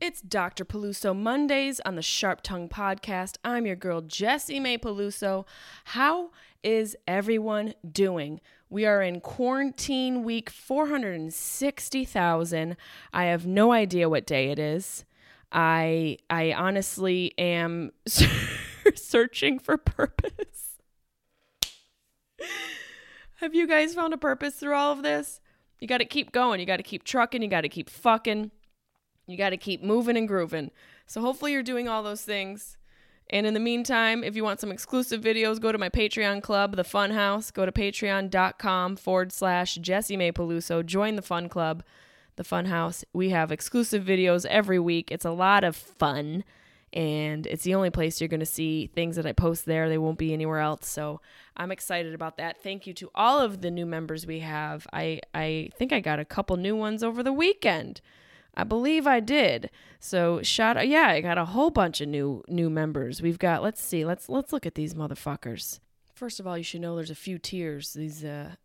It's Dr. Peluso Mondays on the Sharp Tongue Podcast. I'm your girl, Jessimae Peluso. How is everyone doing? We are in quarantine week 460,000. I have no idea what day it is. I I honestly am searching for purpose. have you guys found a purpose through all of this? You got to keep going. You got to keep trucking. You got to keep fucking. You got to keep moving and grooving. So hopefully you're doing all those things. And in the meantime, if you want some exclusive videos, go to my Patreon club, The Fun House. Go to patreon.com forward slash Jessimae Peluso. Join the fun club, The Fun House. We have exclusive videos every week. It's a lot of fun. And it's the only place you're going to see things that I post there. They won't be anywhere else. So I'm excited about that. Thank you to all of the new members we have. I, I think I got a couple new ones over the weekend. I believe I did. So shout out yeah, I got a whole bunch of new new members. We've got let's see, let's let's look at these motherfuckers. First of all, you should know there's a few tiers. These uh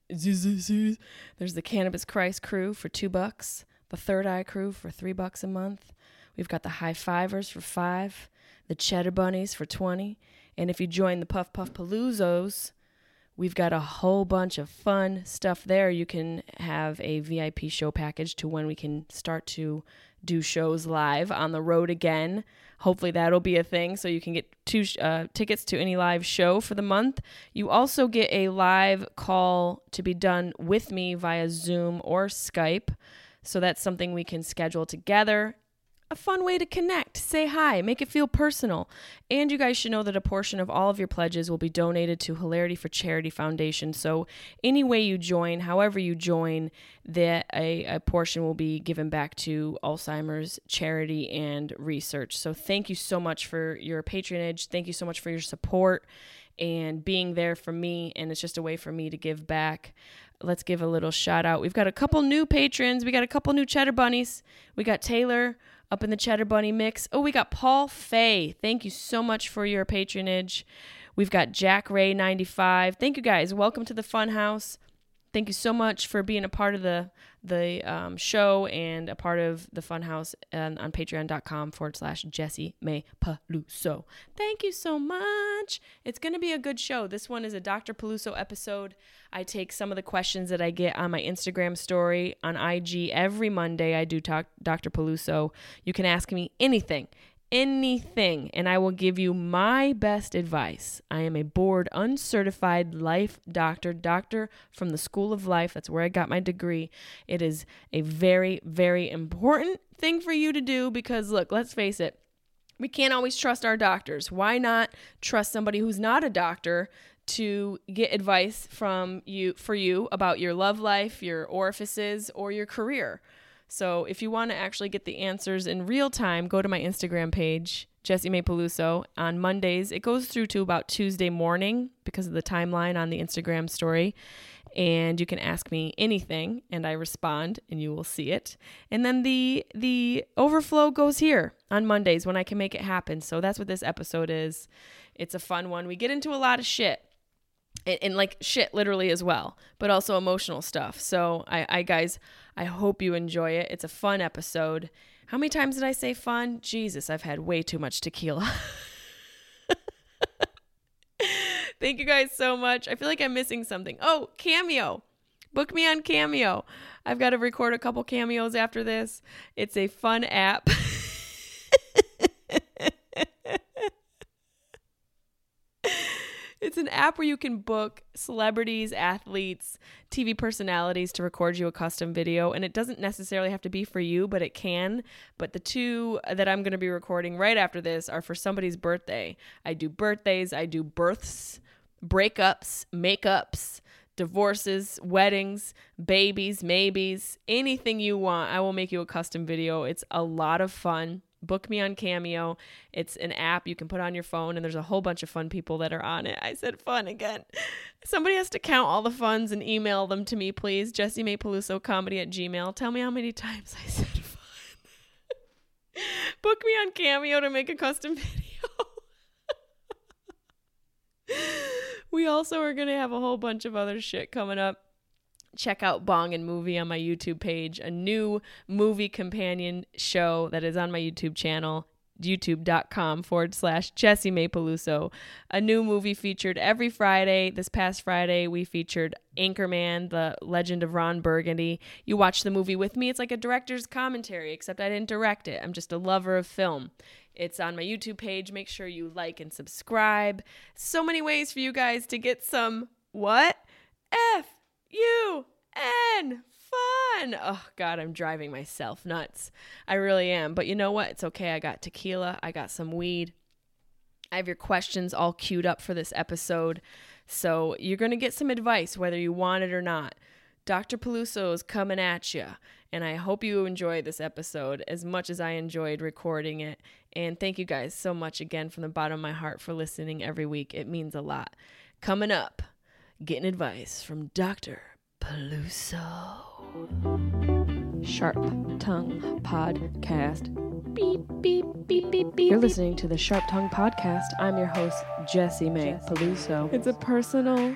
there's the Cannabis Christ crew for two bucks, the Third Eye crew for three bucks a month. We've got the High Fivers for five, the Cheddar Bunnies for twenty, and if you join the Puff Puff Pelusos, We've got a whole bunch of fun stuff there. You can have a VIP show package to when we can start to do shows live on the road again. Hopefully that'll be a thing so you can get two uh, tickets to any live show for the month. You also get a live call to be done with me via Zoom or Skype. So that's something we can schedule together a fun way to connect, say hi, make it feel personal. And you guys should know that a portion of all of your pledges will be donated to Hilarity for Charity Foundation. So, any way you join, however you join, that a, a portion will be given back to Alzheimer's charity and research. So, thank you so much for your patronage. Thank you so much for your support and being there for me. And it's just a way for me to give back let's give a little shout out. We've got a couple new patrons. We got a couple new cheddar bunnies. We got Taylor up in the Cheddar Bunny mix. Oh, we got Paul Fay. Thank you so much for your patronage. We've got Jack Ray 95. Thank you guys. Welcome to the Fun House. Thank you so much for being a part of the the um, show and a part of the Funhouse on, on patreon.com forward slash Jessimae Peluso. Thank you so much. It's going to be a good show. This one is a Dr. Peluso episode. I take some of the questions that I get on my Instagram story on IG every Monday. I do talk Dr. Peluso. You can ask me anything anything and I will give you my best advice. I am a board uncertified life doctor, doctor from the School of Life. That's where I got my degree. It is a very, very important thing for you to do because, look, let's face it, we can't always trust our doctors. Why not trust somebody who's not a doctor to get advice from you for you about your love life, your orifices, or your career? So if you want to actually get the answers in real time, go to my Instagram page, Jessimae Peluso, on Mondays. It goes through to about Tuesday morning because of the timeline on the Instagram story. And you can ask me anything and I respond and you will see it. And then the the overflow goes here on Mondays when I can make it happen. So that's what this episode is. It's a fun one. We get into a lot of shit and, and, like shit literally as well but also emotional stuff. So I, I guys i hope you enjoy it. It's a fun episode. How many times did i say fun? Jesus i've had way too much tequila. Thank you guys so much. I feel like i'm missing something. Oh cameo. Book me on cameo. I've got to record a couple cameos after this. It's a fun app It's an app where you can book celebrities, athletes, TV personalities to record you a custom video. And it doesn't necessarily have to be for you, but it can. But the two that I'm going to be recording right after this are for somebody's birthday. I do birthdays, I do births, breakups, makeups, divorces, weddings, babies, maybes, anything you want. I will make you a custom video. It's a lot of fun. Book me on Cameo. It's an app you can put on your phone, and there's a whole bunch of fun people that are on it. I said fun again. Somebody has to count all the funds and email them to me, please. Jessimae Peluso comedy at Gmail. Tell me how many times I said fun. Book me on Cameo to make a custom video. we also are going to have a whole bunch of other shit coming up. Check out Bong and Movie on my YouTube page, a new movie companion show that is on my YouTube channel, youtube.com forward slash Jessimae. A new movie featured every Friday. This past Friday, we featured Anchorman, the legend of Ron Burgundy. You watch the movie with me. It's like a director's commentary, except I didn't direct it. I'm just a lover of film. It's on my YouTube page. Make sure you like and subscribe. So many ways for you guys to get some what? F U N fun. Oh god, I'm driving myself nuts. I really am. But you know what? It's okay. I got tequila, I got some weed. I have your questions all queued up for this episode. So you're going to get some advice whether you want it or not. Dr. Peluso is coming at you. And I hope you enjoy this episode as much as I enjoyed recording it. And thank you guys so much again from the bottom of my heart for listening every week. It means a lot. Coming up, getting advice from Dr. Peluso. Sharp Tongue Podcast. Beep, beep, beep, beep, beep. You're listening to the Sharp Tongue Podcast. I'm your host, Jessimae Peluso. It's a personal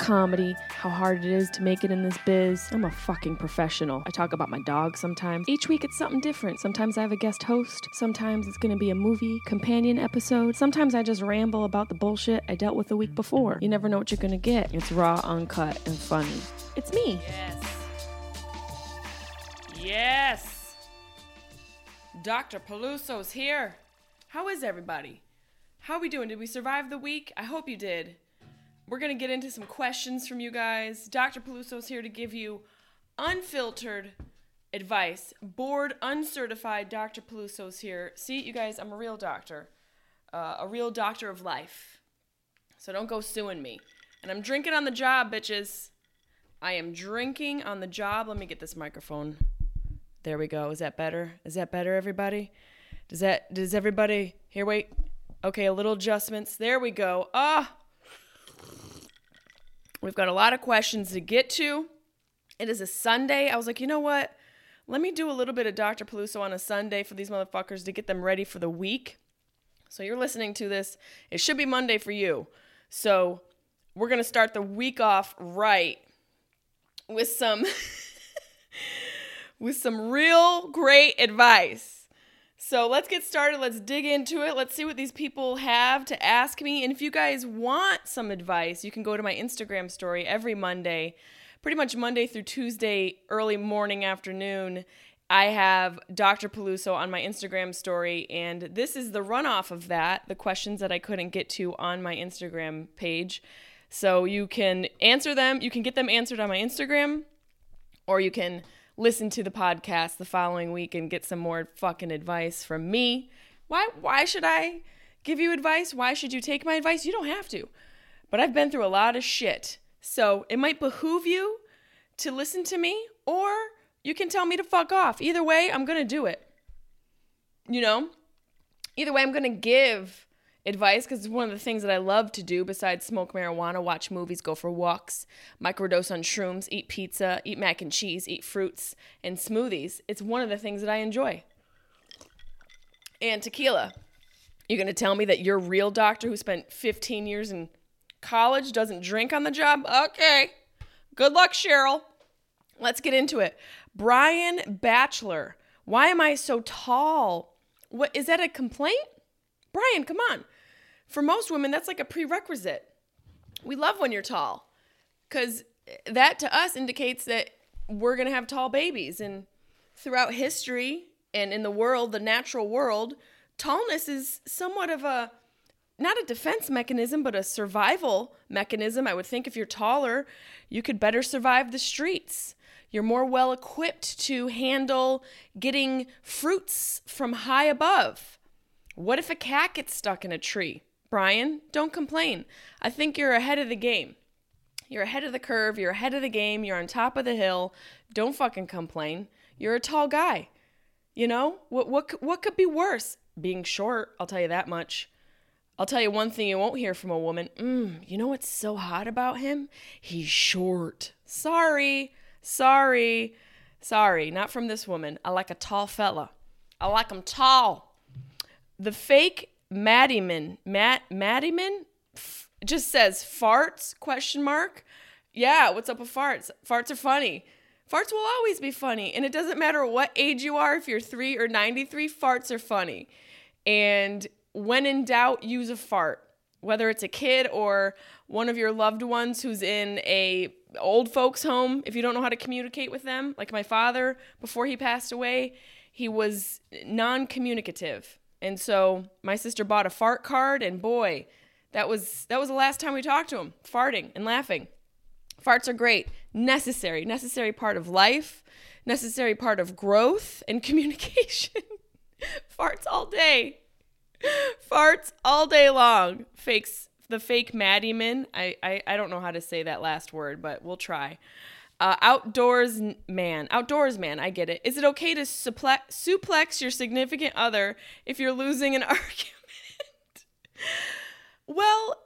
comedy, how hard it is to make it in this biz. I'm a fucking professional. I talk about my dog sometimes. Each week it's something different. Sometimes I have a guest host. Sometimes it's gonna be a movie companion episode. Sometimes I just ramble about the bullshit I dealt with the week before. You never know what you're gonna get. It's raw, uncut, and funny. It's me. Yes. Yes. Dr. Peluso's here. How is everybody? How are we doing? Did we survive the week? I hope you did. We're going to get into some questions from you guys. Dr. Peluso's here to give you unfiltered advice. Board uncertified Dr. Peluso's here. See, you guys, I'm a real doctor, uh, a real doctor of life. So don't go suing me. And I'm drinking on the job, bitches. I am drinking on the job. Let me get this microphone. There we go. Is that better? Is that better, everybody? Does that, does everybody, here, wait. Okay, a little adjustments. There we go. Ah, We've got a lot of questions to get to. It is a Sunday. I was like, you know what? Let me do a little bit of Dr. Peluso on a Sunday for these motherfuckers to get them ready for the week. So you're listening to this. It should be Monday for you. So we're going to start the week off right with some with some real great advice. So let's get started. Let's dig into it. Let's see what these people have to ask me. And if you guys want some advice, you can go to my Instagram story every Monday, pretty much Monday through Tuesday, early morning, afternoon. I have Dr. Peluso on my Instagram story, and this is the runoff of that the questions that I couldn't get to on my Instagram page. So you can answer them, you can get them answered on my Instagram, or you can listen to the podcast the following week and get some more fucking advice from me. Why why should I give you advice? Why should you take my advice? You don't have to. But I've been through a lot of shit. So, it might behoove you to listen to me or you can tell me to fuck off. Either way, I'm going to do it. You know? Either way, I'm going to give advice because it's one of the things that I love to do besides smoke marijuana, watch movies, go for walks, microdose on shrooms, eat pizza, eat mac and cheese, eat fruits and smoothies. It's one of the things that I enjoy. And tequila. You're going to tell me that your real doctor who spent 15 years in college doesn't drink on the job? Okay. Good luck, Cheryl. Let's get into it. Brian Batchelor. Why am I so tall? What is that a complaint? Brian, come on. For most women, that's like a prerequisite. We love when you're tall because that to us indicates that we're going to have tall babies. And throughout history and in the world, the natural world, tallness is somewhat of a not a defense mechanism, but a survival mechanism. I would think if you're taller, you could better survive the streets. You're more well equipped to handle getting fruits from high above. What if a cat gets stuck in a tree? Brian, don't complain. I think you're ahead of the game. You're ahead of the curve. You're ahead of the game. You're on top of the hill. Don't fucking complain. You're a tall guy. You know what? What? What could be worse? Being short. I'll tell you that much. I'll tell you one thing you won't hear from a woman. Mm, you know what's so hot about him? He's short. Sorry, sorry, sorry. Not from this woman. I like a tall fella. I like him tall. The fake Maddyman, Matt Maddyman, f- just says farts question mark. Yeah, what's up with farts? Farts are funny. Farts will always be funny, and it doesn't matter what age you are. If you're three or ninety three, farts are funny. And when in doubt, use a fart. Whether it's a kid or one of your loved ones who's in a old folks home, if you don't know how to communicate with them, like my father before he passed away, he was non-communicative. And so my sister bought a fart card and boy, that was that was the last time we talked to him, farting and laughing. Farts are great, necessary, necessary part of life, necessary part of growth and communication. Farts all day. Farts all day long. Fakes the fake Maddyman. I, I I don't know how to say that last word, but we'll try. Uh, outdoors man, outdoors man. I get it. Is it okay to suplex, suplex your significant other if you're losing an argument? well,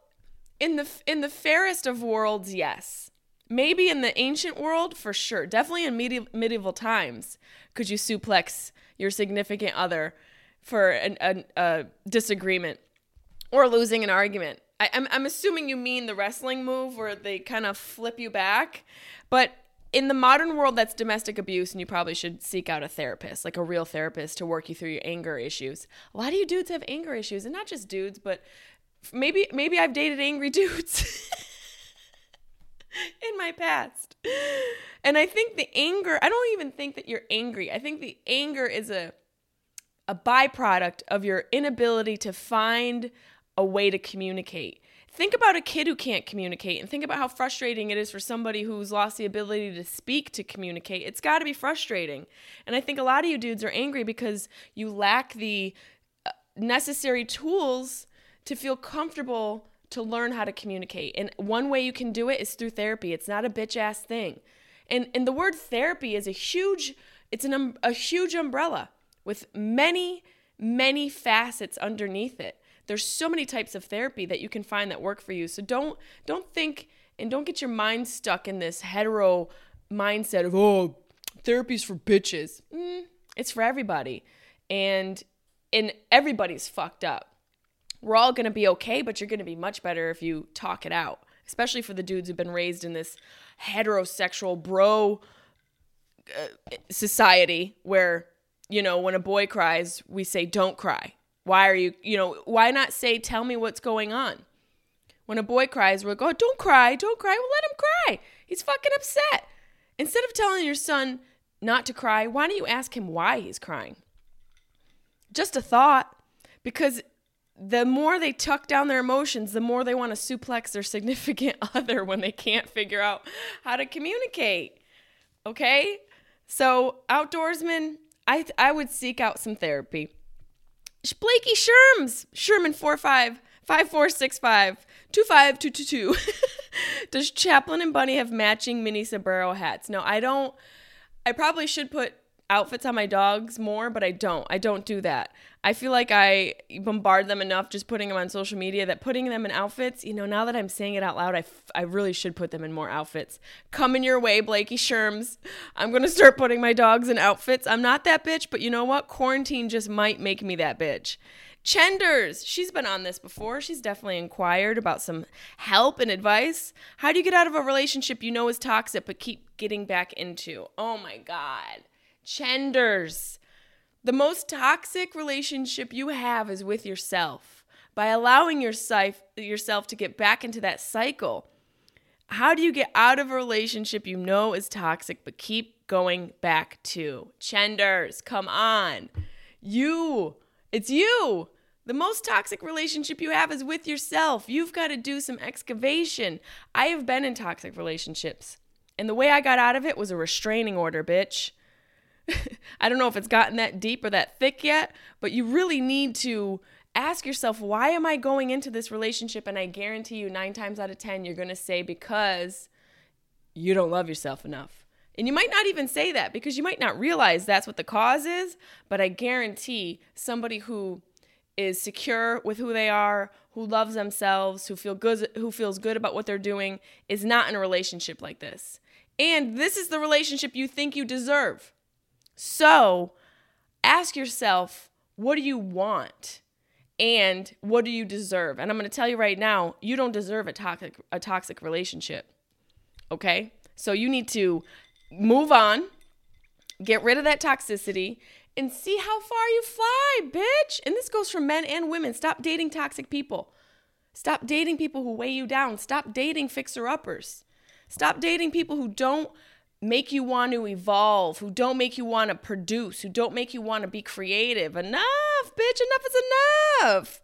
in the in the fairest of worlds, yes. Maybe in the ancient world, for sure. Definitely in medieval, medieval times, could you suplex your significant other for an, a, a disagreement or losing an argument? I, I'm, I'm assuming you mean the wrestling move where they kind of flip you back. But in the modern world, that's domestic abuse, and you probably should seek out a therapist, like a real therapist, to work you through your anger issues. A lot of you dudes have anger issues, and not just dudes, but maybe maybe I've dated angry dudes. in my past. And I think the anger, I don't even think that you're angry. I think the anger is a a byproduct of your inability to find a way to communicate. Think about a kid who can't communicate and think about how frustrating it is for somebody who's lost the ability to speak to communicate. It's got to be frustrating. And I think a lot of you dudes are angry because you lack the uh, necessary tools to feel comfortable to learn how to communicate. And one way you can do it is through therapy. It's not a bitch ass thing. And and the word therapy is a huge it's an um, a huge umbrella with many many facets underneath it. There's so many types of therapy that you can find that work for you. So don't don't think and don't get your mind stuck in this hetero mindset of oh therapy's for bitches. Mm, it's for everybody. And and everybody's fucked up we're all going to be okay, but you're going to be much better if you talk it out, especially for the dudes who've been raised in this heterosexual bro uh, society where, you know, when a boy cries, we say, don't cry. Why are you, you know, why not say, tell me what's going on? When a boy cries, we're like, oh, don't cry, don't cry. Well, let him cry. He's fucking upset. Instead of telling your son not to cry, why don't you ask him why he's crying? Just a thought. Because the more they tuck down their emotions, the more they want to suplex their significant other when they can't figure out how to communicate. Okay? So, outdoorsmen, I I would seek out some therapy. Blakey Sherms, Sherman 45 5465 25222. Does Chaplin and Bunny have matching mini sombrero hats? No, I don't. I probably should put outfits on my dogs more, but I don't. I don't do that. I feel like I bombard them enough just putting them on social media that putting them in outfits, you know, now that I'm saying it out loud, I, f- I really should put them in more outfits. Coming your way, Blakey Sherms. I'm going to start putting my dogs in outfits. I'm not that bitch, but you know what? Quarantine just might make me that bitch. Chenders, she's been on this before. She's definitely inquired about some help and advice. How do you get out of a relationship you know is toxic but keep getting back into? Oh my God. Chenders. The most toxic relationship you have is with yourself. By allowing yourself yourself to get back into that cycle. How do you get out of a relationship you know is toxic but keep going back to? Chenders, come on. You, it's you. The most toxic relationship you have is with yourself. You've got to do some excavation. I have been in toxic relationships, and the way I got out of it was a restraining order, bitch. I don't know if it's gotten that deep or that thick yet, but you really need to ask yourself, why am I going into this relationship? And I guarantee you, nine times out of 10, you're going to say, because you don't love yourself enough. And you might not even say that because you might not realize that's what the cause is, but I guarantee somebody who is secure with who they are, who loves themselves, who feel good who feels good about what they're doing is not in a relationship like this. And this is the relationship you think you deserve. So, ask yourself, what do you want? And what do you deserve? And I'm going to tell you right now, you don't deserve a toxic a toxic relationship. Okay? So you need to move on, get rid of that toxicity, and see how far you fly, bitch. And this goes for men and women. Stop dating toxic people. Stop dating people who weigh you down. Stop dating fixer uppers. Stop dating people who don't make you want to evolve, who don't make you want to produce, who don't make you want to be creative. Enough, bitch. Enough is enough.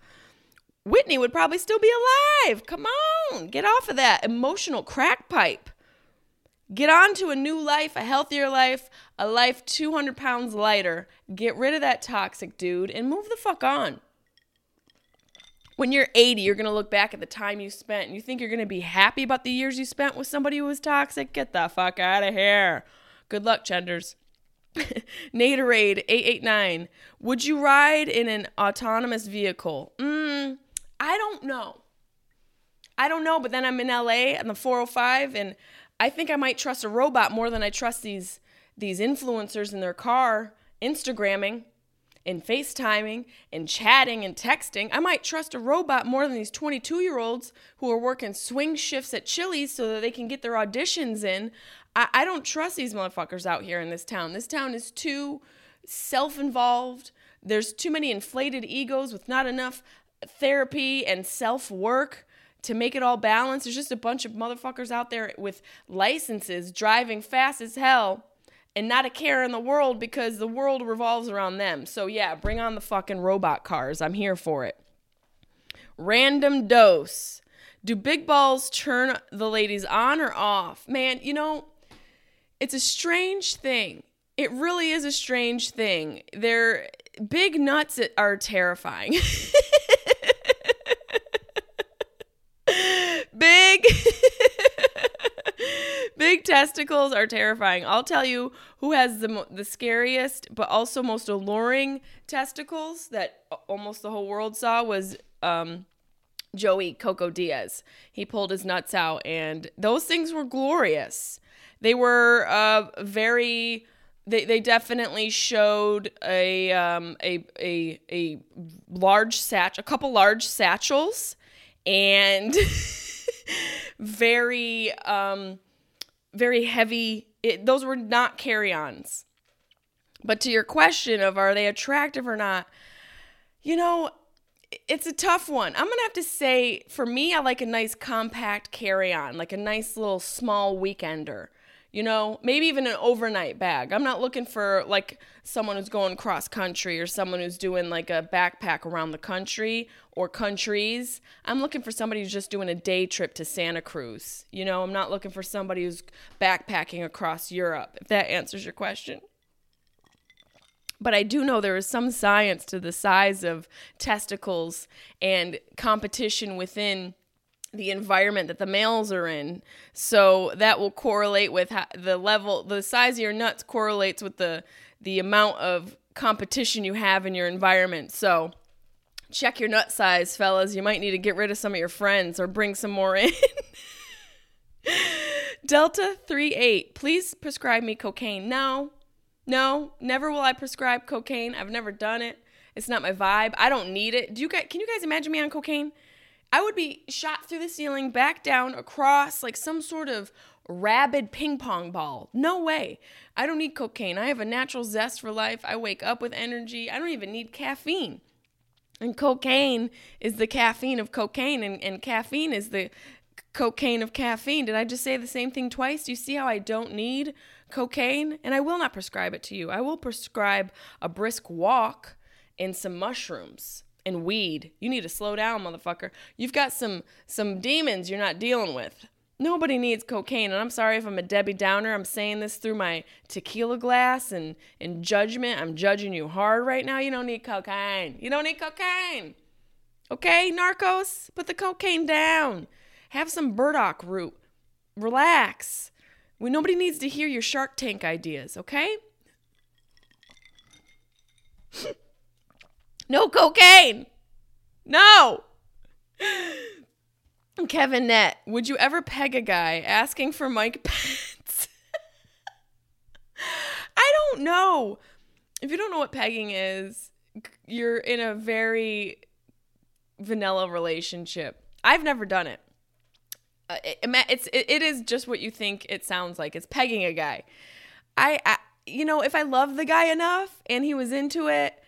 Whitney would probably still be alive. Come on, get off of that emotional crack pipe. Get on to a new life, a healthier life, a life 200 pounds lighter. Get rid of that toxic dude and move the fuck on. When you're 80, you're going to look back at the time you spent and you think you're going to be happy about the years you spent with somebody who was toxic. Get the fuck out of here. Good luck, Chenders. Naderade 889. Would you ride in an autonomous vehicle? Mm, I don't know. I don't know, but then I'm in LA on the 405 and I think I might trust a robot more than I trust these these influencers in their car Instagramming and FaceTiming and chatting and texting. I might trust a robot more than these 22 year olds who are working swing shifts at Chili's so that they can get their auditions in. I, I don't trust these motherfuckers out here in this town. This town is too self involved. There's too many inflated egos with not enough therapy and self work to make it all balanced. There's just a bunch of motherfuckers out there with licenses driving fast as hell and not a care in the world because the world revolves around them. So, yeah, bring on the fucking robot cars. I'm here for it. Random dose. Do big balls turn the ladies on or off? Man, you know, it's a strange thing. It really is a strange thing. They're big nuts are terrifying. big big testicles are terrifying. I'll tell you who has the the scariest but also most alluring testicles that almost the whole world saw was um, Joey Coco Diaz. He pulled his nuts out and those things were glorious. They were uh, very they, they definitely showed a um, a a a large satch a couple large satchels and very um very heavy it, those were not carry-ons. But to your question of are they attractive or not you know it's a tough one. I'm gonna have to say for me i like a nice compact carry-on like a nice little small weekender you know, maybe even an overnight bag. I'm not looking for like someone who's going cross country or someone who's doing like a backpack around the country or countries. I'm looking for somebody who's just doing a day trip to Santa Cruz. You know, I'm not looking for somebody who's backpacking across Europe, if that answers your question. But I do know there is some science to the size of testicles and competition within the environment that the males are in. So that will correlate with the level, the size of your nuts correlates with the the amount of competition you have in your environment. So check your nut size, fellas. You might need to get rid of some of your friends or bring some more in. Delta 38, please prescribe me cocaine. No, no, never will I prescribe cocaine. I've never done it. It's not my vibe. I don't need it. Do you guys, can you guys imagine me on cocaine? I would be shot through the ceiling, back down, across like some sort of rabid ping pong ball. No way. I don't need cocaine. I have a natural zest for life. I wake up with energy. I don't even need caffeine. And cocaine is the caffeine of cocaine, and, and caffeine is the cocaine of caffeine. Did I just say the same thing twice? Do you see how I don't need cocaine? And I will not prescribe it to you. I will prescribe a brisk walk and some mushrooms and weed. You need to slow down, motherfucker. You've got some some demons you're not dealing with. Nobody needs cocaine, and I'm sorry if I'm a Debbie Downer. I'm saying this through my tequila glass and in judgment. I'm judging you hard right now. You don't need cocaine. You don't need cocaine. Okay, narcos, put the cocaine down. Have some burdock root. Relax. We, nobody needs to hear your Shark Tank ideas, okay? no cocaine. No. Kevin Net, would you ever peg a guy asking for Mike Pence? I don't know. If you don't know what pegging is, you're in a very vanilla relationship. I've never done it. Uh, it it's it, it is just what you think it sounds like. It's pegging a guy. I, I you know, if I love the guy enough and he was into it,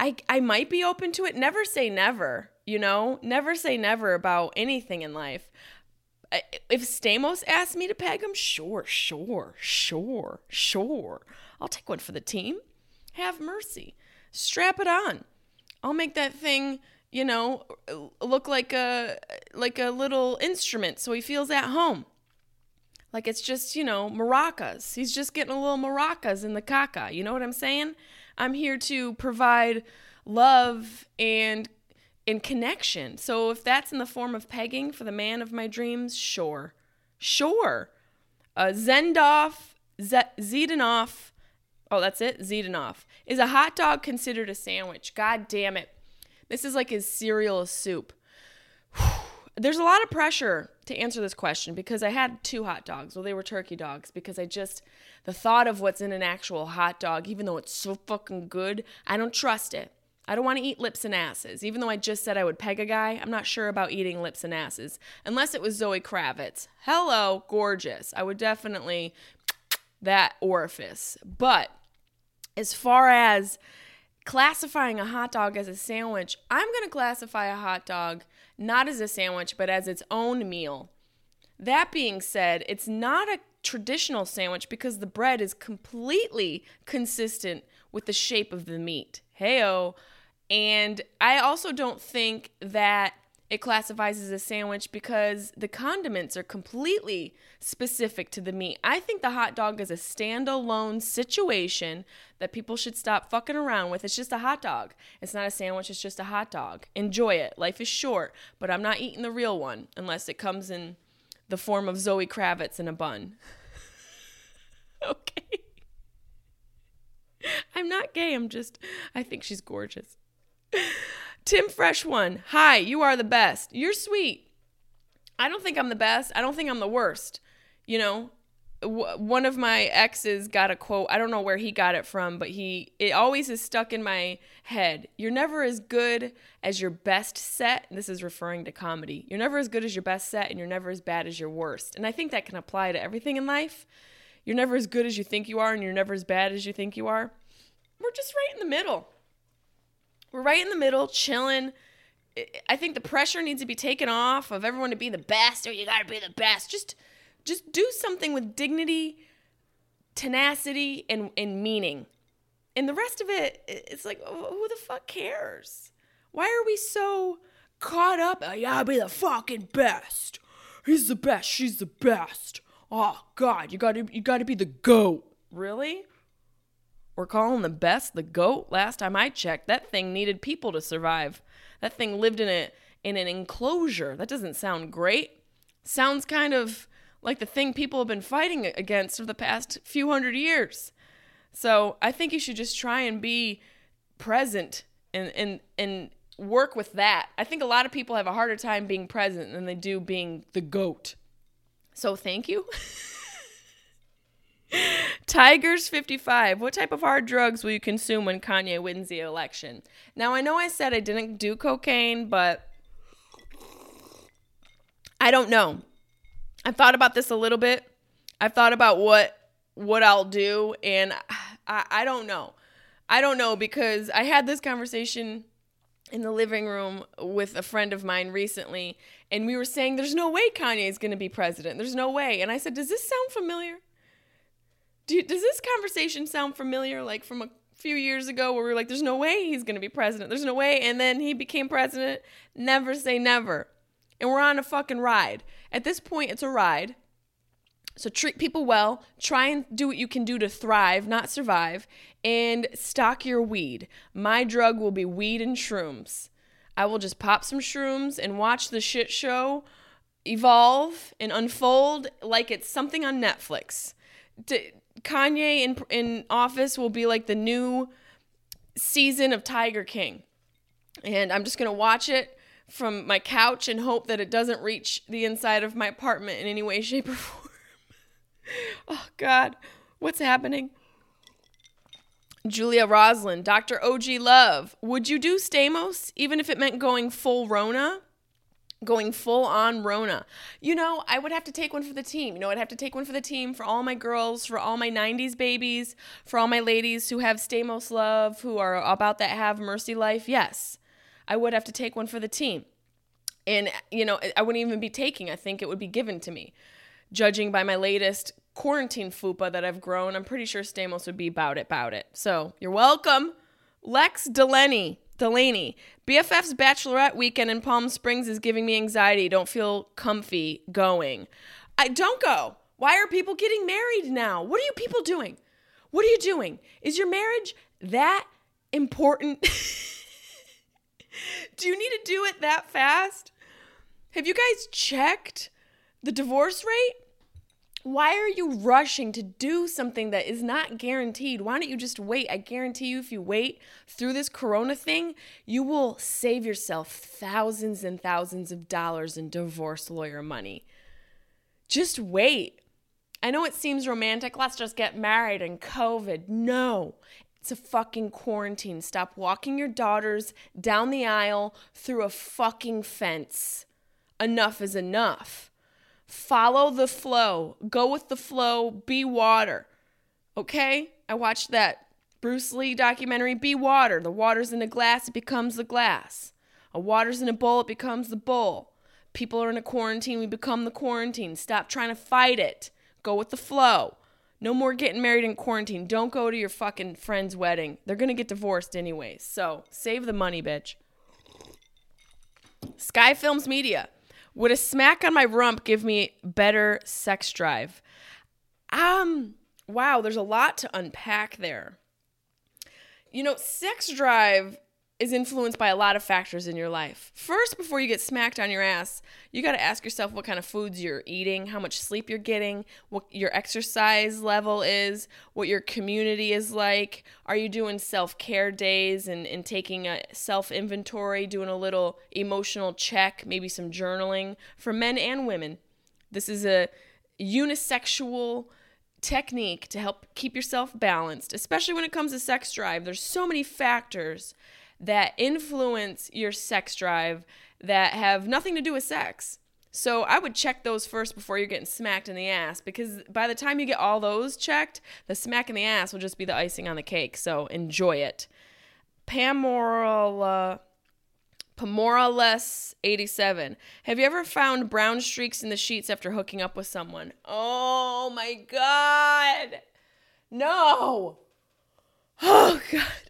I I might be open to it. Never say never you know, never say never about anything in life. If Stamos asked me to peg him, sure, sure, sure, sure. I'll take one for the team. Have mercy. Strap it on. I'll make that thing, you know, look like a like a little instrument so he feels at home. Like it's just, you know, maracas. He's just getting a little maracas in the caca. You know what I'm saying? I'm here to provide love and in connection. So if that's in the form of pegging for the man of my dreams, sure. Sure. Uh, Zendorf, Z- Zidanoff, oh, that's it, Zidanoff. Is a hot dog considered a sandwich? God damn it. This is like his cereal soup. There's a lot of pressure to answer this question because I had two hot dogs. Well, they were turkey dogs because I just, the thought of what's in an actual hot dog, even though it's so fucking good, I don't trust it. I don't want to eat lips and asses. Even though I just said I would peg a guy, I'm not sure about eating lips and asses. Unless it was Zoe Kravitz. Hello, gorgeous. I would definitely that orifice. But as far as classifying a hot dog as a sandwich, I'm going to classify a hot dog not as a sandwich, but as its own meal. That being said, it's not a traditional sandwich because the bread is completely consistent with the shape of the meat. Heyo. And I also don't think that it classifies as a sandwich because the condiments are completely specific to the meat. I think the hot dog is a standalone situation that people should stop fucking around with. It's just a hot dog. It's not a sandwich, it's just a hot dog. Enjoy it. Life is short, but I'm not eating the real one unless it comes in the form of Zoe Kravitz in a bun. okay. I'm not gay. I'm just, I think she's gorgeous. Tim Fresh One. Hi, you are the best. You're sweet. I don't think I'm the best. I don't think I'm the worst. You know, w- one of my exes got a quote. I don't know where he got it from, but he it always is stuck in my head. You're never as good as your best set. This is referring to comedy. You're never as good as your best set and you're never as bad as your worst. And I think that can apply to everything in life. You're never as good as you think you are and you're never as bad as you think you are. We're just right in the middle. We're right in the middle, chilling. I think the pressure needs to be taken off of everyone to be the best or you got to be the best. Just just do something with dignity, tenacity and and meaning. And the rest of it it's like who the fuck cares? Why are we so caught up? Oh, yeah, I'll be the fucking best. He's the best. She's the best. Oh god, you got to you got to be the goat. Really? We're calling the best the goat. Last time I checked, that thing needed people to survive. That thing lived in a in an enclosure. That doesn't sound great. Sounds kind of like the thing people have been fighting against for the past few hundred years. So I think you should just try and be present and and and work with that. I think a lot of people have a harder time being present than they do being the goat. So thank you. Tigers 55. What type of hard drugs will you consume when Kanye wins the election? Now, I know I said I didn't do cocaine, but I don't know. I've thought about this a little bit. I've thought about what what I'll do and I, I don't know. I don't know because I had this conversation in the living room with a friend of mine recently and we were saying there's no way Kanye is going to be president. There's no way. And I said, "Does this sound familiar?" Do, does this conversation sound familiar like from a few years ago where we were like, there's no way he's going to be president. There's no way. And then he became president. Never say never. And we're on a fucking ride. At this point, it's a ride. So treat people well. Try and do what you can do to thrive, not survive. And stock your weed. My drug will be weed and shrooms. I will just pop some shrooms and watch the shit show evolve and unfold like it's something on Netflix. D- Kanye in in office will be like the new season of Tiger King. And I'm just going to watch it from my couch and hope that it doesn't reach the inside of my apartment in any way shape or form. oh god, what's happening? Julia Roslin, Dr. OG Love, would you do Stamos even if it meant going full Rona? Going full on Rona. You know, I would have to take one for the team. You know, I'd have to take one for the team for all my girls, for all my 90s babies, for all my ladies who have Stamos love, who are about that have mercy life. Yes, I would have to take one for the team. And, you know, I wouldn't even be taking, I think it would be given to me. Judging by my latest quarantine fupa that I've grown, I'm pretty sure Stamos would be about it, about it. So you're welcome. Lex Delaney. Delaney, BFF's bachelorette weekend in Palm Springs is giving me anxiety. Don't feel comfy going. I don't go. Why are people getting married now? What are you people doing? What are you doing? Is your marriage that important? do you need to do it that fast? Have you guys checked the divorce rate? Why are you rushing to do something that is not guaranteed? Why don't you just wait? I guarantee you, if you wait through this corona thing, you will save yourself thousands and thousands of dollars in divorce lawyer money. Just wait. I know it seems romantic. Let's just get married and COVID. No, it's a fucking quarantine. Stop walking your daughters down the aisle through a fucking fence. Enough is enough. Follow the flow. Go with the flow. Be water. Okay? I watched that Bruce Lee documentary, Be Water. The water's in a glass, it becomes the glass. A water's in a bowl, it becomes the bowl. People are in a quarantine, we become the quarantine. Stop trying to fight it. Go with the flow. No more getting married in quarantine. Don't go to your fucking friend's wedding. They're gonna get divorced anyways. So save the money, bitch. Sky Films Media. Would a smack on my rump give me better sex drive? Um, wow, there's a lot to unpack there. You know, sex drive is influenced by a lot of factors in your life. First, before you get smacked on your ass, you got to ask yourself what kind of foods you're eating, how much sleep you're getting, what your exercise level is, what your community is like. Are you doing self care days and, and taking a self inventory, doing a little emotional check, maybe some journaling for men and women? This is a unisexual technique to help keep yourself balanced, especially when it comes to sex drive. There's so many factors that influence your sex drive that have nothing to do with sex. So I would check those first before you're getting smacked in the ass because by the time you get all those checked, the smack in the ass will just be the icing on the cake. So enjoy it. Pamora Pamora less 87. Have you ever found brown streaks in the sheets after hooking up with someone? Oh my god. No. Oh god.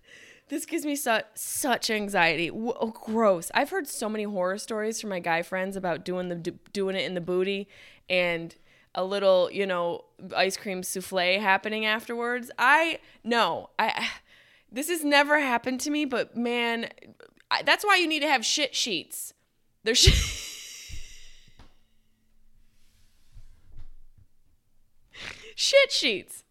This gives me such such anxiety. Oh, gross. I've heard so many horror stories from my guy friends about doing the doing it in the booty and a little, you know, ice cream souffle happening afterwards. I no, I this has never happened to me, but man, I, that's why you need to have shit sheets. There's shit sheets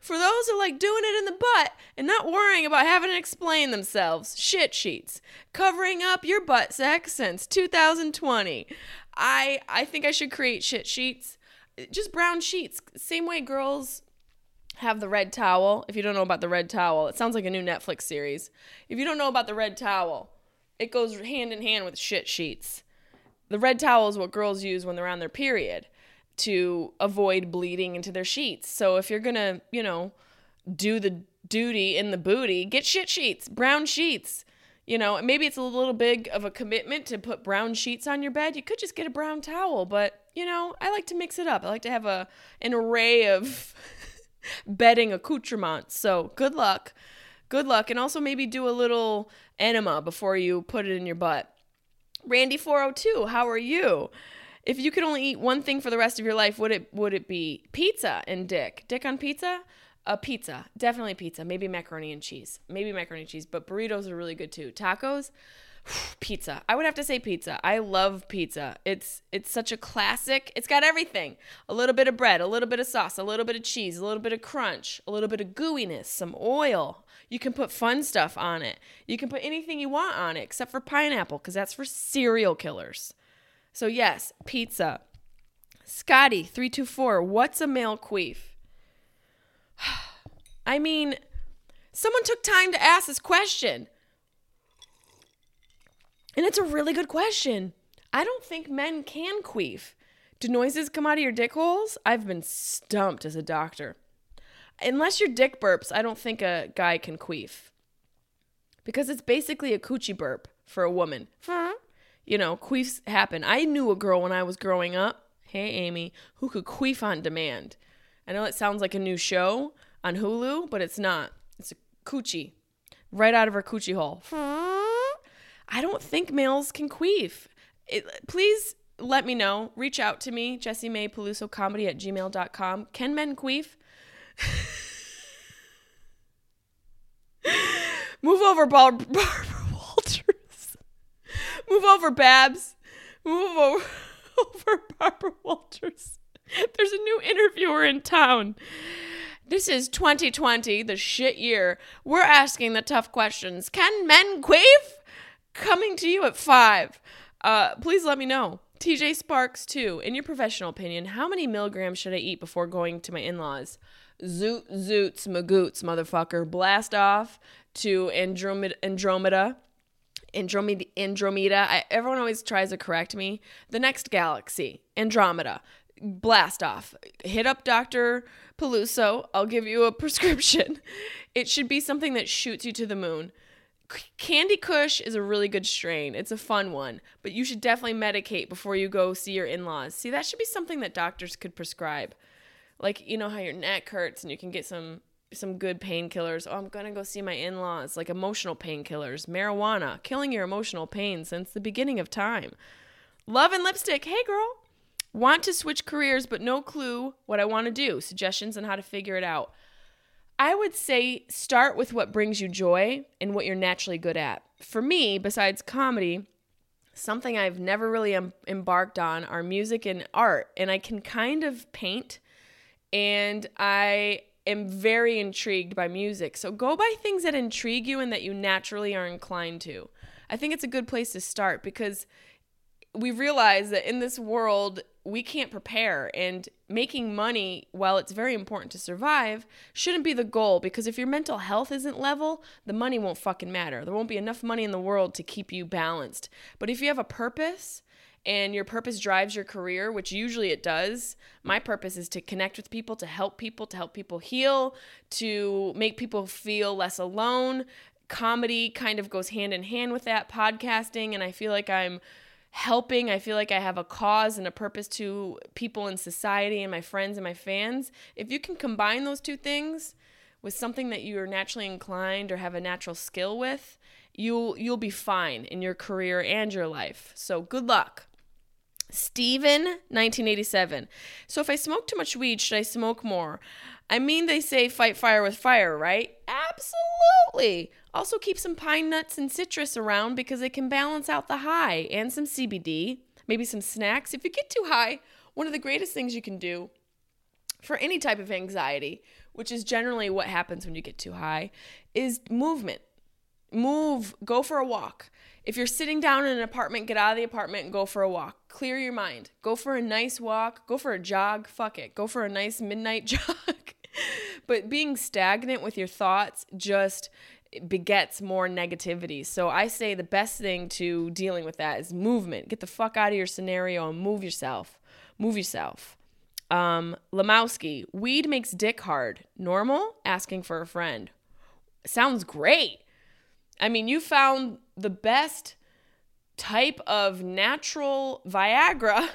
for those who like doing it in the butt and not worrying about having to explain themselves. Shit sheets. Covering up your butt sex since 2020. I I think I should create shit sheets. Just brown sheets. Same way girls have the red towel. If you don't know about the red towel, it sounds like a new Netflix series. If you don't know about the red towel, it goes hand in hand with shit sheets. The red towel is what girls use when they're on their period to avoid bleeding into their sheets. So if you're gonna, you know, do the duty in the booty, get shit sheets, brown sheets. You know, maybe it's a little big of a commitment to put brown sheets on your bed. You could just get a brown towel, but you know, I like to mix it up. I like to have a an array of bedding accoutrements. So good luck. Good luck. And also maybe do a little enema before you put it in your butt. Randy402, how are you? If you could only eat one thing for the rest of your life, would it would it be pizza and dick? Dick on pizza? A pizza. Definitely pizza. Maybe macaroni and cheese. Maybe macaroni and cheese, but burritos are really good too. Tacos? pizza. I would have to say pizza. I love pizza. It's it's such a classic. It's got everything. A little bit of bread, a little bit of sauce, a little bit of cheese, a little bit of crunch, a little bit of gooiness, some oil. You can put fun stuff on it. You can put anything you want on it except for pineapple cuz that's for serial killers. So yes, pizza. Scotty 324, what's a male queef? I mean, someone took time to ask this question. And it's a really good question. I don't think men can queef. Do noises come out of your dick holes? I've been stumped as a doctor. Unless your dick burps, I don't think a guy can queef. Because it's basically a coochie burp for a woman. You know, queefs happen. I knew a girl when I was growing up, hey Amy, who could queef on demand. I know it sounds like a new show on Hulu, but it's not. It's a coochie right out of her coochie hole. I don't think males can queef. It, please let me know. Reach out to me, Jessimae Peluso Comedy at gmail.com. Can men queef? Move over, Bar- Barbara Walters. Move over, Babs. Move over, over Barbara Walters. There's a new interviewer in town. This is 2020, the shit year. We're asking the tough questions. Can men queef? coming to you at five. Uh, please let me know. TJ Sparks, too. In your professional opinion, how many milligrams should I eat before going to my in laws? Zoot, zoots, magoots, motherfucker. Blast off to Andromeda. Andromeda. Andromeda, Andromeda. I, everyone always tries to correct me. The next galaxy, Andromeda. Blast off. Hit up Dr. Peluso. I'll give you a prescription. It should be something that shoots you to the moon. Candy Kush is a really good strain. It's a fun one, but you should definitely medicate before you go see your in laws. See, that should be something that doctors could prescribe. Like, you know how your neck hurts and you can get some some good painkillers. Oh, I'm gonna go see my in laws, like emotional painkillers, marijuana, killing your emotional pain since the beginning of time. Love and lipstick. Hey, girl. Want to switch careers, but no clue what I want to do. Suggestions on how to figure it out. I would say start with what brings you joy and what you're naturally good at. For me, besides comedy, something I've never really em- embarked on are music and art. And I can kind of paint, and I am very intrigued by music. So go by things that intrigue you and that you naturally are inclined to. I think it's a good place to start because we realize that in this world, we can't prepare and making money while it's very important to survive shouldn't be the goal because if your mental health isn't level the money won't fucking matter there won't be enough money in the world to keep you balanced but if you have a purpose and your purpose drives your career which usually it does my purpose is to connect with people to help people to help people heal to make people feel less alone comedy kind of goes hand in hand with that podcasting and i feel like i'm helping. I feel like I have a cause and a purpose to people in society and my friends and my fans. If you can combine those two things with something that you're naturally inclined or have a natural skill with, you'll you'll be fine in your career and your life. So good luck. Steven, 1987. So if I smoke too much weed, should I smoke more? I mean, they say fight fire with fire, right? Absolutely. Also, keep some pine nuts and citrus around because it can balance out the high and some CBD, maybe some snacks. If you get too high, one of the greatest things you can do for any type of anxiety, which is generally what happens when you get too high, is movement. Move, go for a walk. If you're sitting down in an apartment, get out of the apartment and go for a walk. Clear your mind. Go for a nice walk. Go for a jog. Fuck it. Go for a nice midnight jog. but being stagnant with your thoughts just begets more negativity. So I say the best thing to dealing with that is movement. Get the fuck out of your scenario and move yourself. Move yourself. Um, Lamowski, weed makes dick hard. Normal? Asking for a friend. Sounds great. I mean, you found the best type of natural Viagra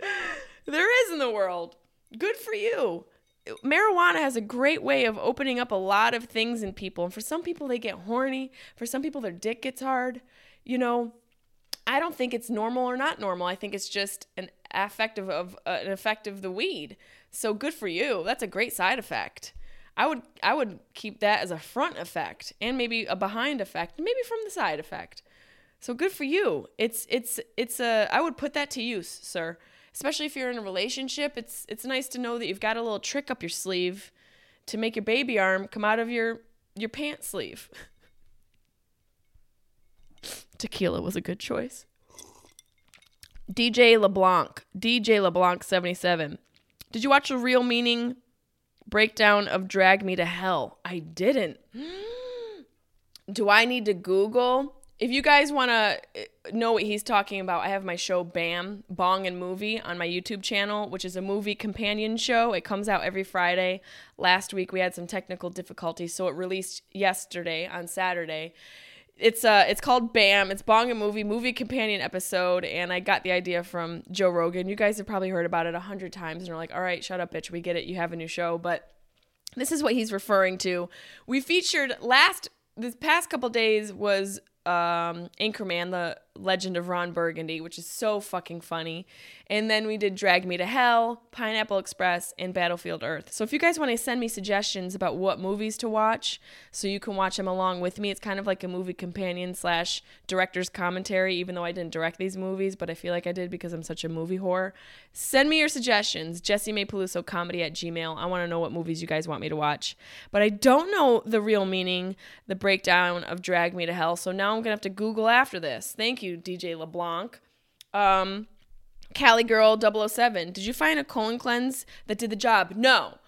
there is in the world. Good for you. marijuana has a great way of opening up a lot of things in people. And for some people, they get horny. For some people, their dick gets hard. You know, I don't think it's normal or not normal. I think it's just an effect of, of uh, an effect of the weed. So good for you. That's a great side effect. I would I would keep that as a front effect and maybe a behind effect, maybe from the side effect. So good for you. It's it's it's a I would put that to use, sir. Especially if you're in a relationship, it's it's nice to know that you've got a little trick up your sleeve to make your baby arm come out of your your pant sleeve. Tequila was a good choice. DJ LeBlanc, DJ LeBlanc 77. Did you watch The real meaning breakdown of Drag Me to Hell. I didn't. Do I need to Google? If you guys want to uh, know what he's talking about, I have my show BAM, Bong and Movie, on my YouTube channel, which is a movie companion show. It comes out every Friday. Last week we had some technical difficulties, so it released yesterday on Saturday it's uh it's called Bam. It's Bong and Movie movie companion episode, and I got the idea from Joe Rogan. You guys have probably heard about it a hundred times, and are like, "All right, shut up, bitch. We get it. You have a new show." But this is what he's referring to. We featured last this past couple days was um, Anchorman, the Legend of Ron Burgundy, which is so fucking funny. And then we did Drag Me to Hell, Pineapple Express, and Battlefield Earth. So if you guys want to send me suggestions about what movies to watch, so you can watch them along with me, it's kind of like a movie companion slash director's commentary, even though I didn't direct these movies, but I feel like I did because I'm such a movie whore. Send me your suggestions, Jessimae Peluso comedy at Gmail. I want to know what movies you guys want me to watch. But I don't know the real meaning, the breakdown of Drag Me to Hell, so now I'm going to have to Google after this. Thank you, DJ LeBlanc. Um, Cali Girl 007. Did you find a colon cleanse that did the job? No.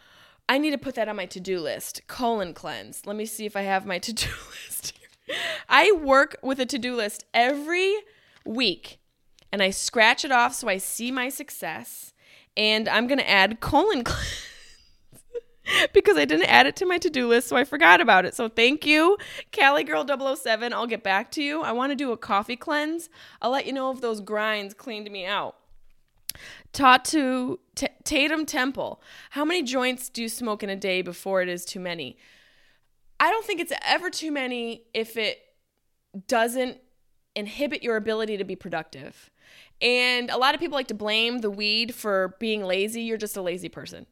I need to put that on my to do list. Colon cleanse. Let me see if I have my to do list. I work with a to do list every week and I scratch it off so I see my success. And I'm going to add colon cleanse. because I didn't add it to my to do list, so I forgot about it. So thank you, Cali Girl 007. I'll get back to you. I want to do a coffee cleanse. I'll let you know if those grinds cleaned me out. Tatu T- Tatum Temple. How many joints do you smoke in a day before it is too many? I don't think it's ever too many if it doesn't inhibit your ability to be productive. And a lot of people like to blame the weed for being lazy. You're just a lazy person.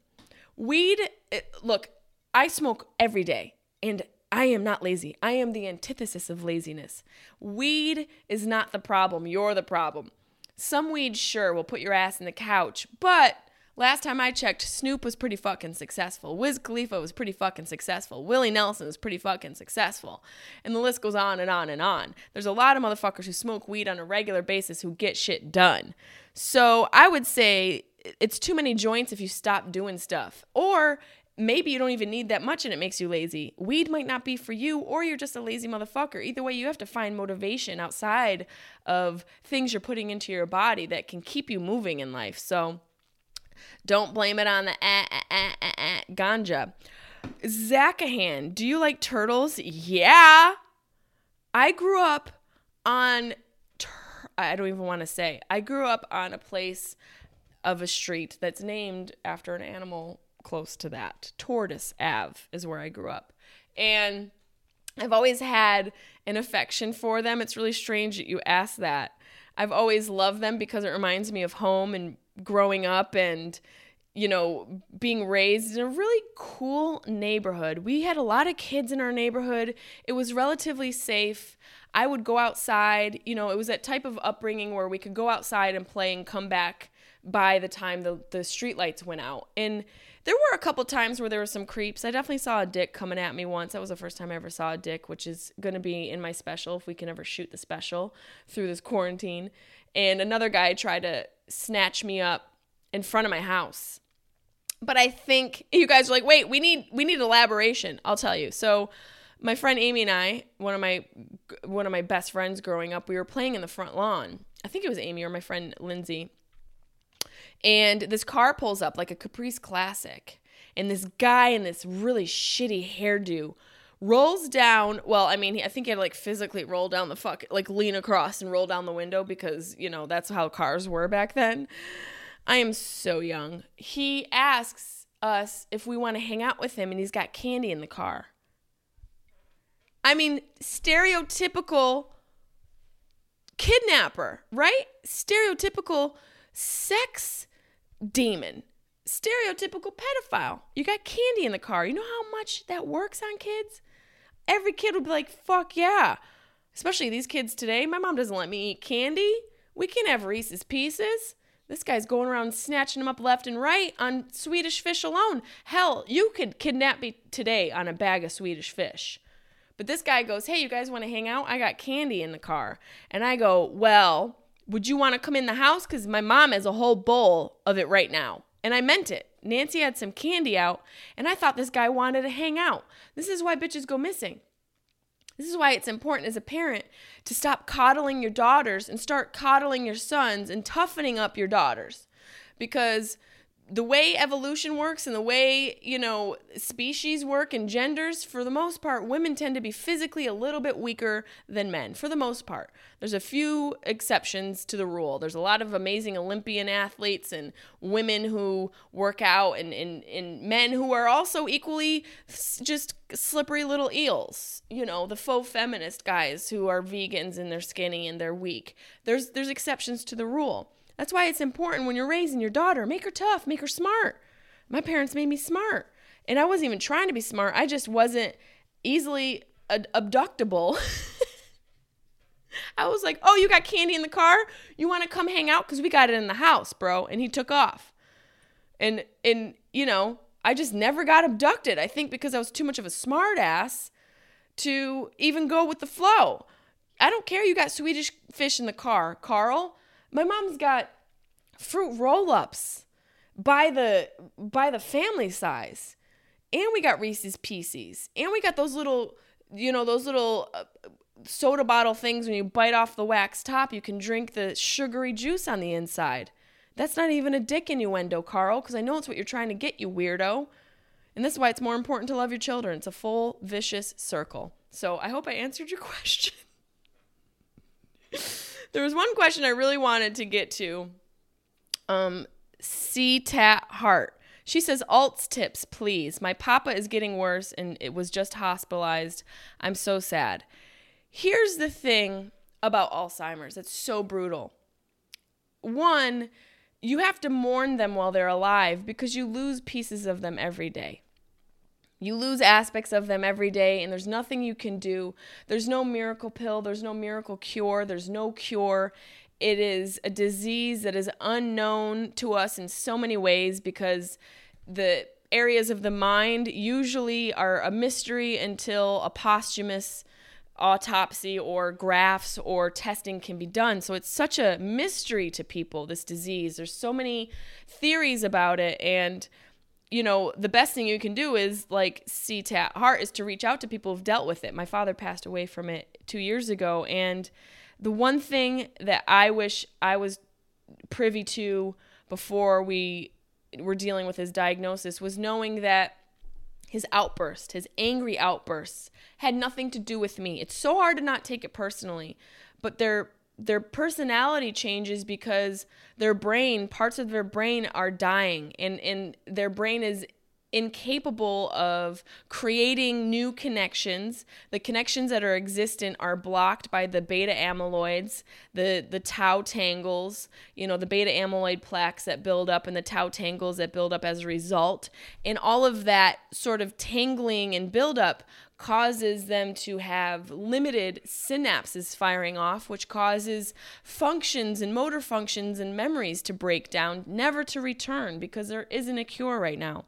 Weed, it, look, I smoke every day and I am not lazy. I am the antithesis of laziness. Weed is not the problem. You're the problem. Some weed, sure, will put your ass in the couch, but last time I checked, Snoop was pretty fucking successful. Wiz Khalifa was pretty fucking successful. Willie Nelson was pretty fucking successful. And the list goes on and on and on. There's a lot of motherfuckers who smoke weed on a regular basis who get shit done. So I would say it's too many joints if you stop doing stuff. Or maybe you don't even need that much and it makes you lazy. Weed might not be for you, or you're just a lazy motherfucker. Either way, you have to find motivation outside of things you're putting into your body that can keep you moving in life. So don't blame it on the ah, ah, ah, ah, ah, ganja. Zakahan, do you like turtles? Yeah. I grew up on, I don't even want to say, I grew up on a place of a street that's named after an animal close to that. Tortoise Ave is where I grew up. And I've always had an affection for them. It's really strange that you ask that. I've always loved them because it reminds me of home and growing up and you know, being raised in a really cool neighborhood. We had a lot of kids in our neighborhood. It was relatively safe. I would go outside, you know, it was that type of upbringing where we could go outside and play and come back by the time the, the street lights went out. And there were a couple times where there were some creeps. I definitely saw a dick coming at me once. That was the first time I ever saw a dick, which is going to be in my special if we can ever shoot the special through this quarantine. And another guy tried to snatch me up in front of my house. But I think you guys are like, "Wait, we need we need elaboration." I'll tell you. So, my friend Amy and I, one of my one of my best friends growing up, we were playing in the front lawn. I think it was Amy or my friend Lindsay and this car pulls up like a Caprice Classic. And this guy in this really shitty hairdo rolls down. Well, I mean, I think he had like physically roll down the fuck, like lean across and roll down the window because, you know, that's how cars were back then. I am so young. He asks, us if we want to hang out with him and he's got candy in the car. I mean, stereotypical kidnapper, right? Stereotypical sex demon, stereotypical pedophile. You got candy in the car. You know how much that works on kids? Every kid would be like, fuck yeah. Especially these kids today. My mom doesn't let me eat candy. We can have Reese's Pieces. This guy's going around snatching them up left and right on Swedish fish alone. Hell, you could kidnap me today on a bag of Swedish fish. But this guy goes, Hey, you guys want to hang out? I got candy in the car. And I go, Well, would you want to come in the house? Because my mom has a whole bowl of it right now. And I meant it. Nancy had some candy out, and I thought this guy wanted to hang out. This is why bitches go missing. This is why it's important as a parent to stop coddling your daughters and start coddling your sons and toughening up your daughters. Because the way evolution works and the way, you know, species work and genders, for the most part, women tend to be physically a little bit weaker than men, for the most part. There's a few exceptions to the rule. There's a lot of amazing Olympian athletes and women who work out, and, and, and men who are also equally just slippery little eels. You know, the faux feminist guys who are vegans and they're skinny and they're weak. There's, there's exceptions to the rule. That's why it's important when you're raising your daughter, make her tough, make her smart. My parents made me smart. And I wasn't even trying to be smart. I just wasn't easily ad- abductable. I was like, "Oh, you got candy in the car? You want to come hang out cuz we got it in the house, bro." And he took off. And and you know, I just never got abducted. I think because I was too much of a smartass to even go with the flow. I don't care you got Swedish fish in the car, Carl. My mom's got fruit roll-ups by the by the family size. And we got Reese's Pieces. And we got those little, you know, those little uh, soda bottle things when you bite off the wax top, you can drink the sugary juice on the inside. That's not even a dick innuendo, Carl, because I know it's what you're trying to get, you weirdo. And this is why it's more important to love your children. It's a full vicious circle. So I hope I answered your question. There was one question I really wanted to get to. Um, C Tat Heart. She says, Alts tips, please. My papa is getting worse and it was just hospitalized. I'm so sad. Here's the thing about Alzheimer's it's so brutal. One, you have to mourn them while they're alive because you lose pieces of them every day. You lose aspects of them every day, and there's nothing you can do. There's no miracle pill, there's no miracle cure, there's no cure. It is a disease that is unknown to us in so many ways because the areas of the mind usually are a mystery until a posthumous autopsy or grafts or testing can be done. So it's such a mystery to people, this disease. There's so many theories about it. And, you know, the best thing you can do is like CTAT heart is to reach out to people who've dealt with it. My father passed away from it two years ago. And the one thing that I wish I was privy to before we were dealing with his diagnosis was knowing that his outburst, his angry outbursts, had nothing to do with me. It's so hard to not take it personally, but their their personality changes because their brain, parts of their brain are dying and and their brain is incapable of creating new connections. The connections that are existent are blocked by the beta amyloids, the the tau tangles, you know, the beta amyloid plaques that build up and the tau tangles that build up as a result. And all of that sort of tangling and buildup causes them to have limited synapses firing off, which causes functions and motor functions and memories to break down, never to return because there isn't a cure right now.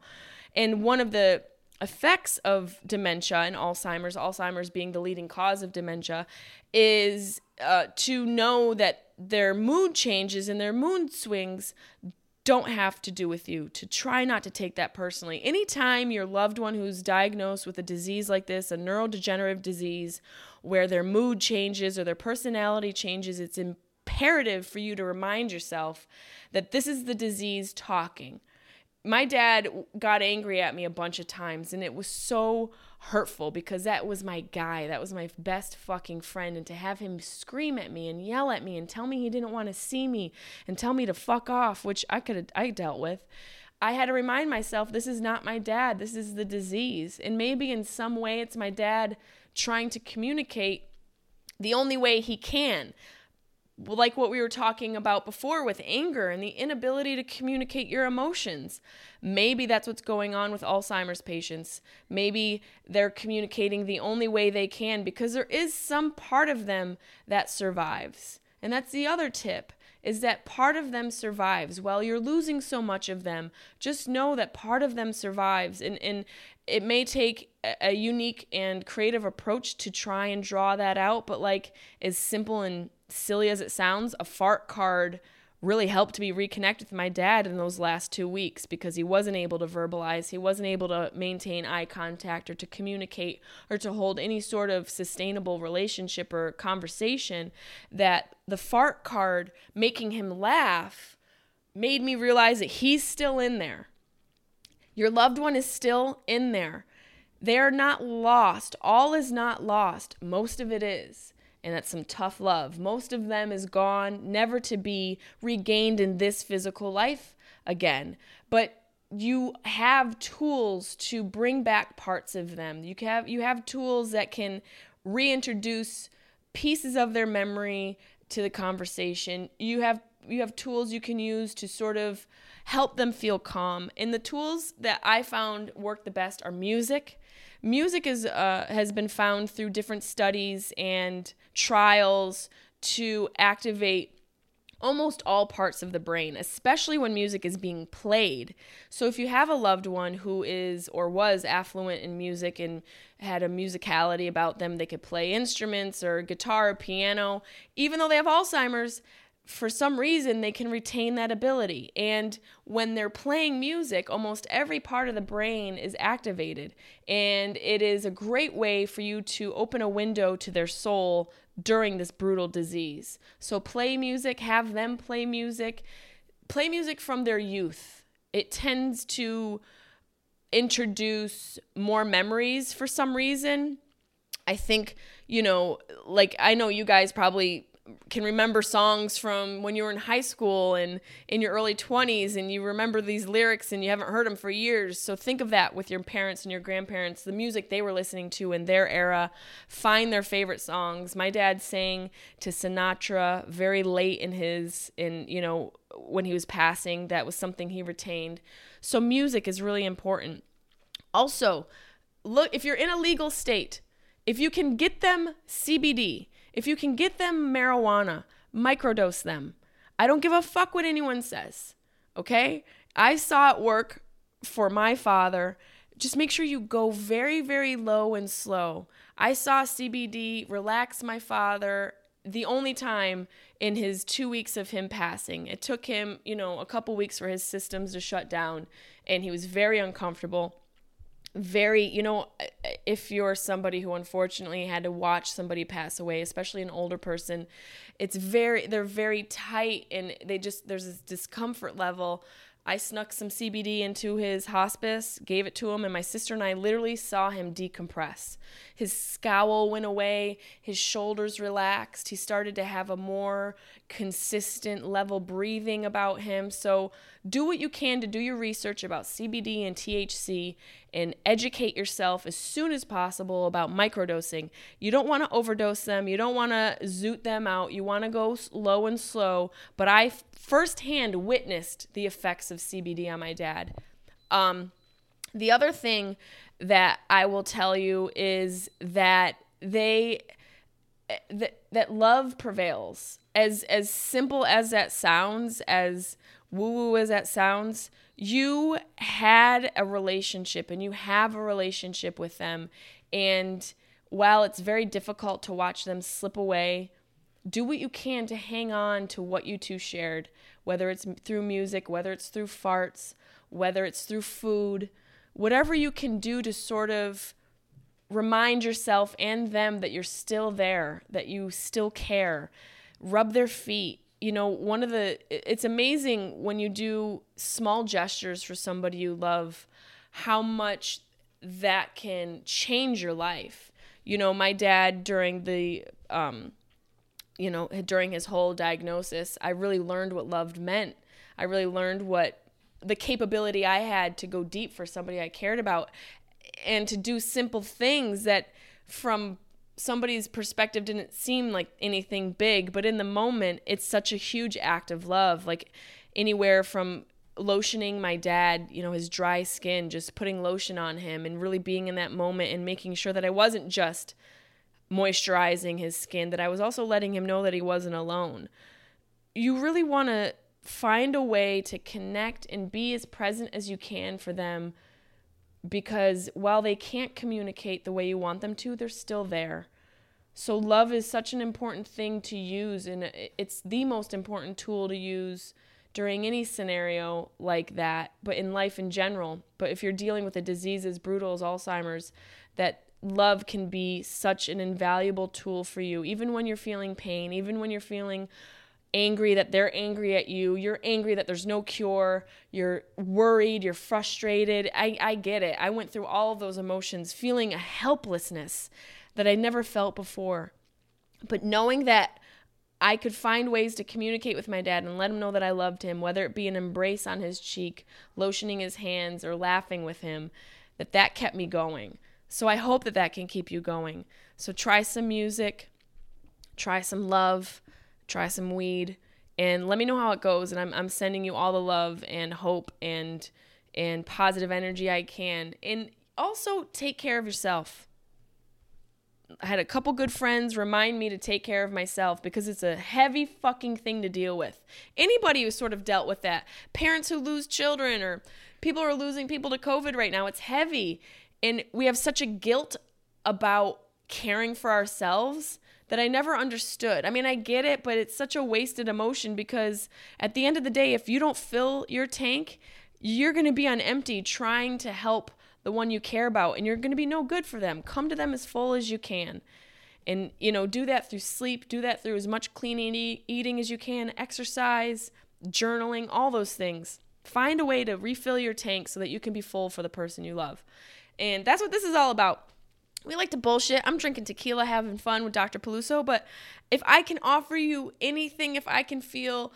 And one of the effects of dementia and Alzheimer's, Alzheimer's being the leading cause of dementia, is uh, to know that their mood changes and their mood swings don't have to do with you, to try not to take that personally. Anytime your loved one who's diagnosed with a disease like this, a neurodegenerative disease, where their mood changes or their personality changes, it's imperative for you to remind yourself that this is the disease talking my dad got angry at me a bunch of times and it was so hurtful because that was my guy. That was my best fucking friend. And to have him scream at me and yell at me and tell me he didn't want to see me and tell me to fuck off which i could i dealt with. I had to remind myself this is not my dad, this is the disease. And maybe in some way it's my dad trying to communicate the only way he can like what we were talking about before with anger and the inability to communicate your emotions. Maybe that's what's going on with Alzheimer's patients. Maybe they're communicating the only way they can because there is some part of them that survives. And that's the other tip is that part of them survives. While you're losing so much of them, just know that part of them survives. And, and it may take a unique and creative approach to try and draw that out, but like as simple and silly as it sounds, a fart card really helped me reconnect with my dad in those last two weeks because he wasn't able to verbalize, he wasn't able to maintain eye contact or to communicate or to hold any sort of sustainable relationship or conversation. That the fart card making him laugh made me realize that he's still in there. Your loved one is still in there. They're not lost. All is not lost. Most of it is and that's some tough love. Most of them is gone, never to be regained in this physical life again. But you have tools to bring back parts of them. You have you have tools that can reintroduce pieces of their memory to the conversation. You have you have tools you can use to sort of help them feel calm. And the tools that I found work the best are music music is uh, has been found through different studies and trials to activate almost all parts of the brain, especially when music is being played. So if you have a loved one who is or was affluent in music and had a musicality about them, they could play instruments or guitar or piano, even though they have Alzheimer's, for some reason they can retain that ability. And when they're playing music, almost every part of the brain is activated. And it is a great way for you to open a window to their soul during this brutal disease. So play music, have them play music, play music from their youth. It tends to introduce more memories for some reason. I think, you know, like I know you guys probably can remember songs from when you were in high school and in your early 20s and you remember these lyrics and you haven't heard them for years. So think of that with your parents and your grandparents the music they were listening to in their era. Find their favorite songs. My dad sang to sinatra very late in his in you know when he was passing. That was something he retained. So music is really important. Also look if you're in a legal state if you can get them cbd if you can get them marijuana, microdose them. I don't give a fuck what anyone says. Okay? I saw it work for my father. Just make sure you go very, very low and slow. I saw CBD relax my father the only time in his two weeks of him passing. It took him, you know, a couple weeks for his systems to shut down, and he was very uncomfortable very you know if you're somebody who unfortunately had to watch somebody pass away especially an older person it's very they're very tight and they just there's this discomfort level I snuck some CBD into his hospice, gave it to him, and my sister and I literally saw him decompress. His scowl went away, his shoulders relaxed. He started to have a more consistent level breathing about him. So, do what you can to do your research about CBD and THC and educate yourself as soon as possible about microdosing. You don't want to overdose them, you don't want to zoot them out, you want to go low and slow. But I firsthand witnessed the effects of CBD on my dad. Um, the other thing that I will tell you is that they that that love prevails. As as simple as that sounds, as woo woo as that sounds, you had a relationship and you have a relationship with them. And while it's very difficult to watch them slip away, do what you can to hang on to what you two shared, whether it's through music, whether it's through farts, whether it's through food, whatever you can do to sort of remind yourself and them that you're still there, that you still care. Rub their feet, you know, one of the, it's amazing when you do small gestures for somebody you love, how much that can change your life. You know, my dad during the, um, you know, during his whole diagnosis, I really learned what love meant. I really learned what the capability I had to go deep for somebody I cared about and to do simple things that from somebody's perspective didn't seem like anything big, but in the moment, it's such a huge act of love. Like anywhere from lotioning my dad, you know, his dry skin, just putting lotion on him and really being in that moment and making sure that I wasn't just moisturizing his skin, that I was also letting him know that he wasn't alone. You really want to find a way to connect and be as present as you can for them because while they can't communicate the way you want them to, they're still there. So, love is such an important thing to use, and it's the most important tool to use during any scenario like that, but in life in general. But if you're dealing with a disease as brutal as Alzheimer's, that love can be such an invaluable tool for you, even when you're feeling pain, even when you're feeling angry that they're angry at you, you're angry that there's no cure, you're worried, you're frustrated. I, I get it. I went through all of those emotions, feeling a helplessness that I never felt before. But knowing that I could find ways to communicate with my dad and let him know that I loved him, whether it be an embrace on his cheek, lotioning his hands, or laughing with him, that that kept me going. So I hope that that can keep you going. So try some music, try some love, try some weed, and let me know how it goes. And I'm, I'm sending you all the love and hope and and positive energy I can. And also take care of yourself. I had a couple good friends remind me to take care of myself because it's a heavy fucking thing to deal with. Anybody who's sort of dealt with that, parents who lose children or people who are losing people to COVID right now, it's heavy. And we have such a guilt about caring for ourselves that I never understood. I mean, I get it, but it's such a wasted emotion because at the end of the day, if you don't fill your tank, you're going to be on empty trying to help the one you care about and you're going to be no good for them. Come to them as full as you can. And you know, do that through sleep, do that through as much clean eating as you can, exercise, journaling, all those things. Find a way to refill your tank so that you can be full for the person you love. And that's what this is all about. We like to bullshit. I'm drinking tequila, having fun with Dr. Peluso, but if I can offer you anything, if I can feel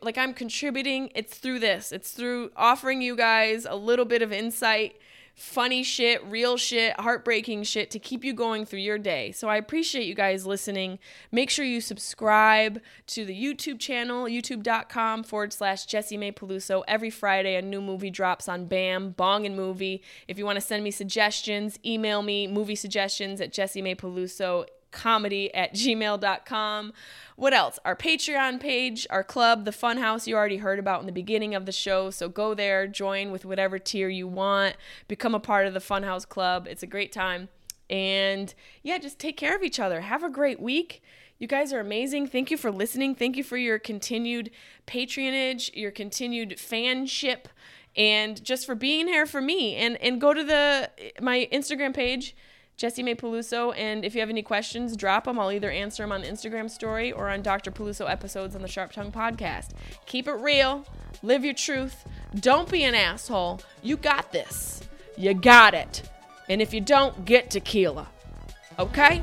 like I'm contributing, it's through this. It's through offering you guys a little bit of insight funny shit, real shit, heartbreaking shit to keep you going through your day. So I appreciate you guys listening. Make sure you subscribe to the YouTube channel, youtube.com forward slash Jessimae Peluso. Every Friday, a new movie drops on BAM, Bong and Movie. If you want to send me suggestions, email me movie suggestions at Jessimae Peluso comedy at gmail.com. What else? Our Patreon page, our club, the Funhouse you already heard about in the beginning of the show. So go there, join with whatever tier you want, become a part of the Funhouse Club. It's a great time. And yeah, just take care of each other. Have a great week. You guys are amazing. Thank you for listening. Thank you for your continued patronage, your continued fanship, and just for being here for me. And and go to the my Instagram page Jessimae Peluso. And if you have any questions, drop them. I'll either answer them on Instagram story or on Dr. Peluso episodes on the Sharp Tongue podcast. Keep it real. Live your truth. Don't be an asshole. You got this. You got it. And if you don't, get tequila. Okay?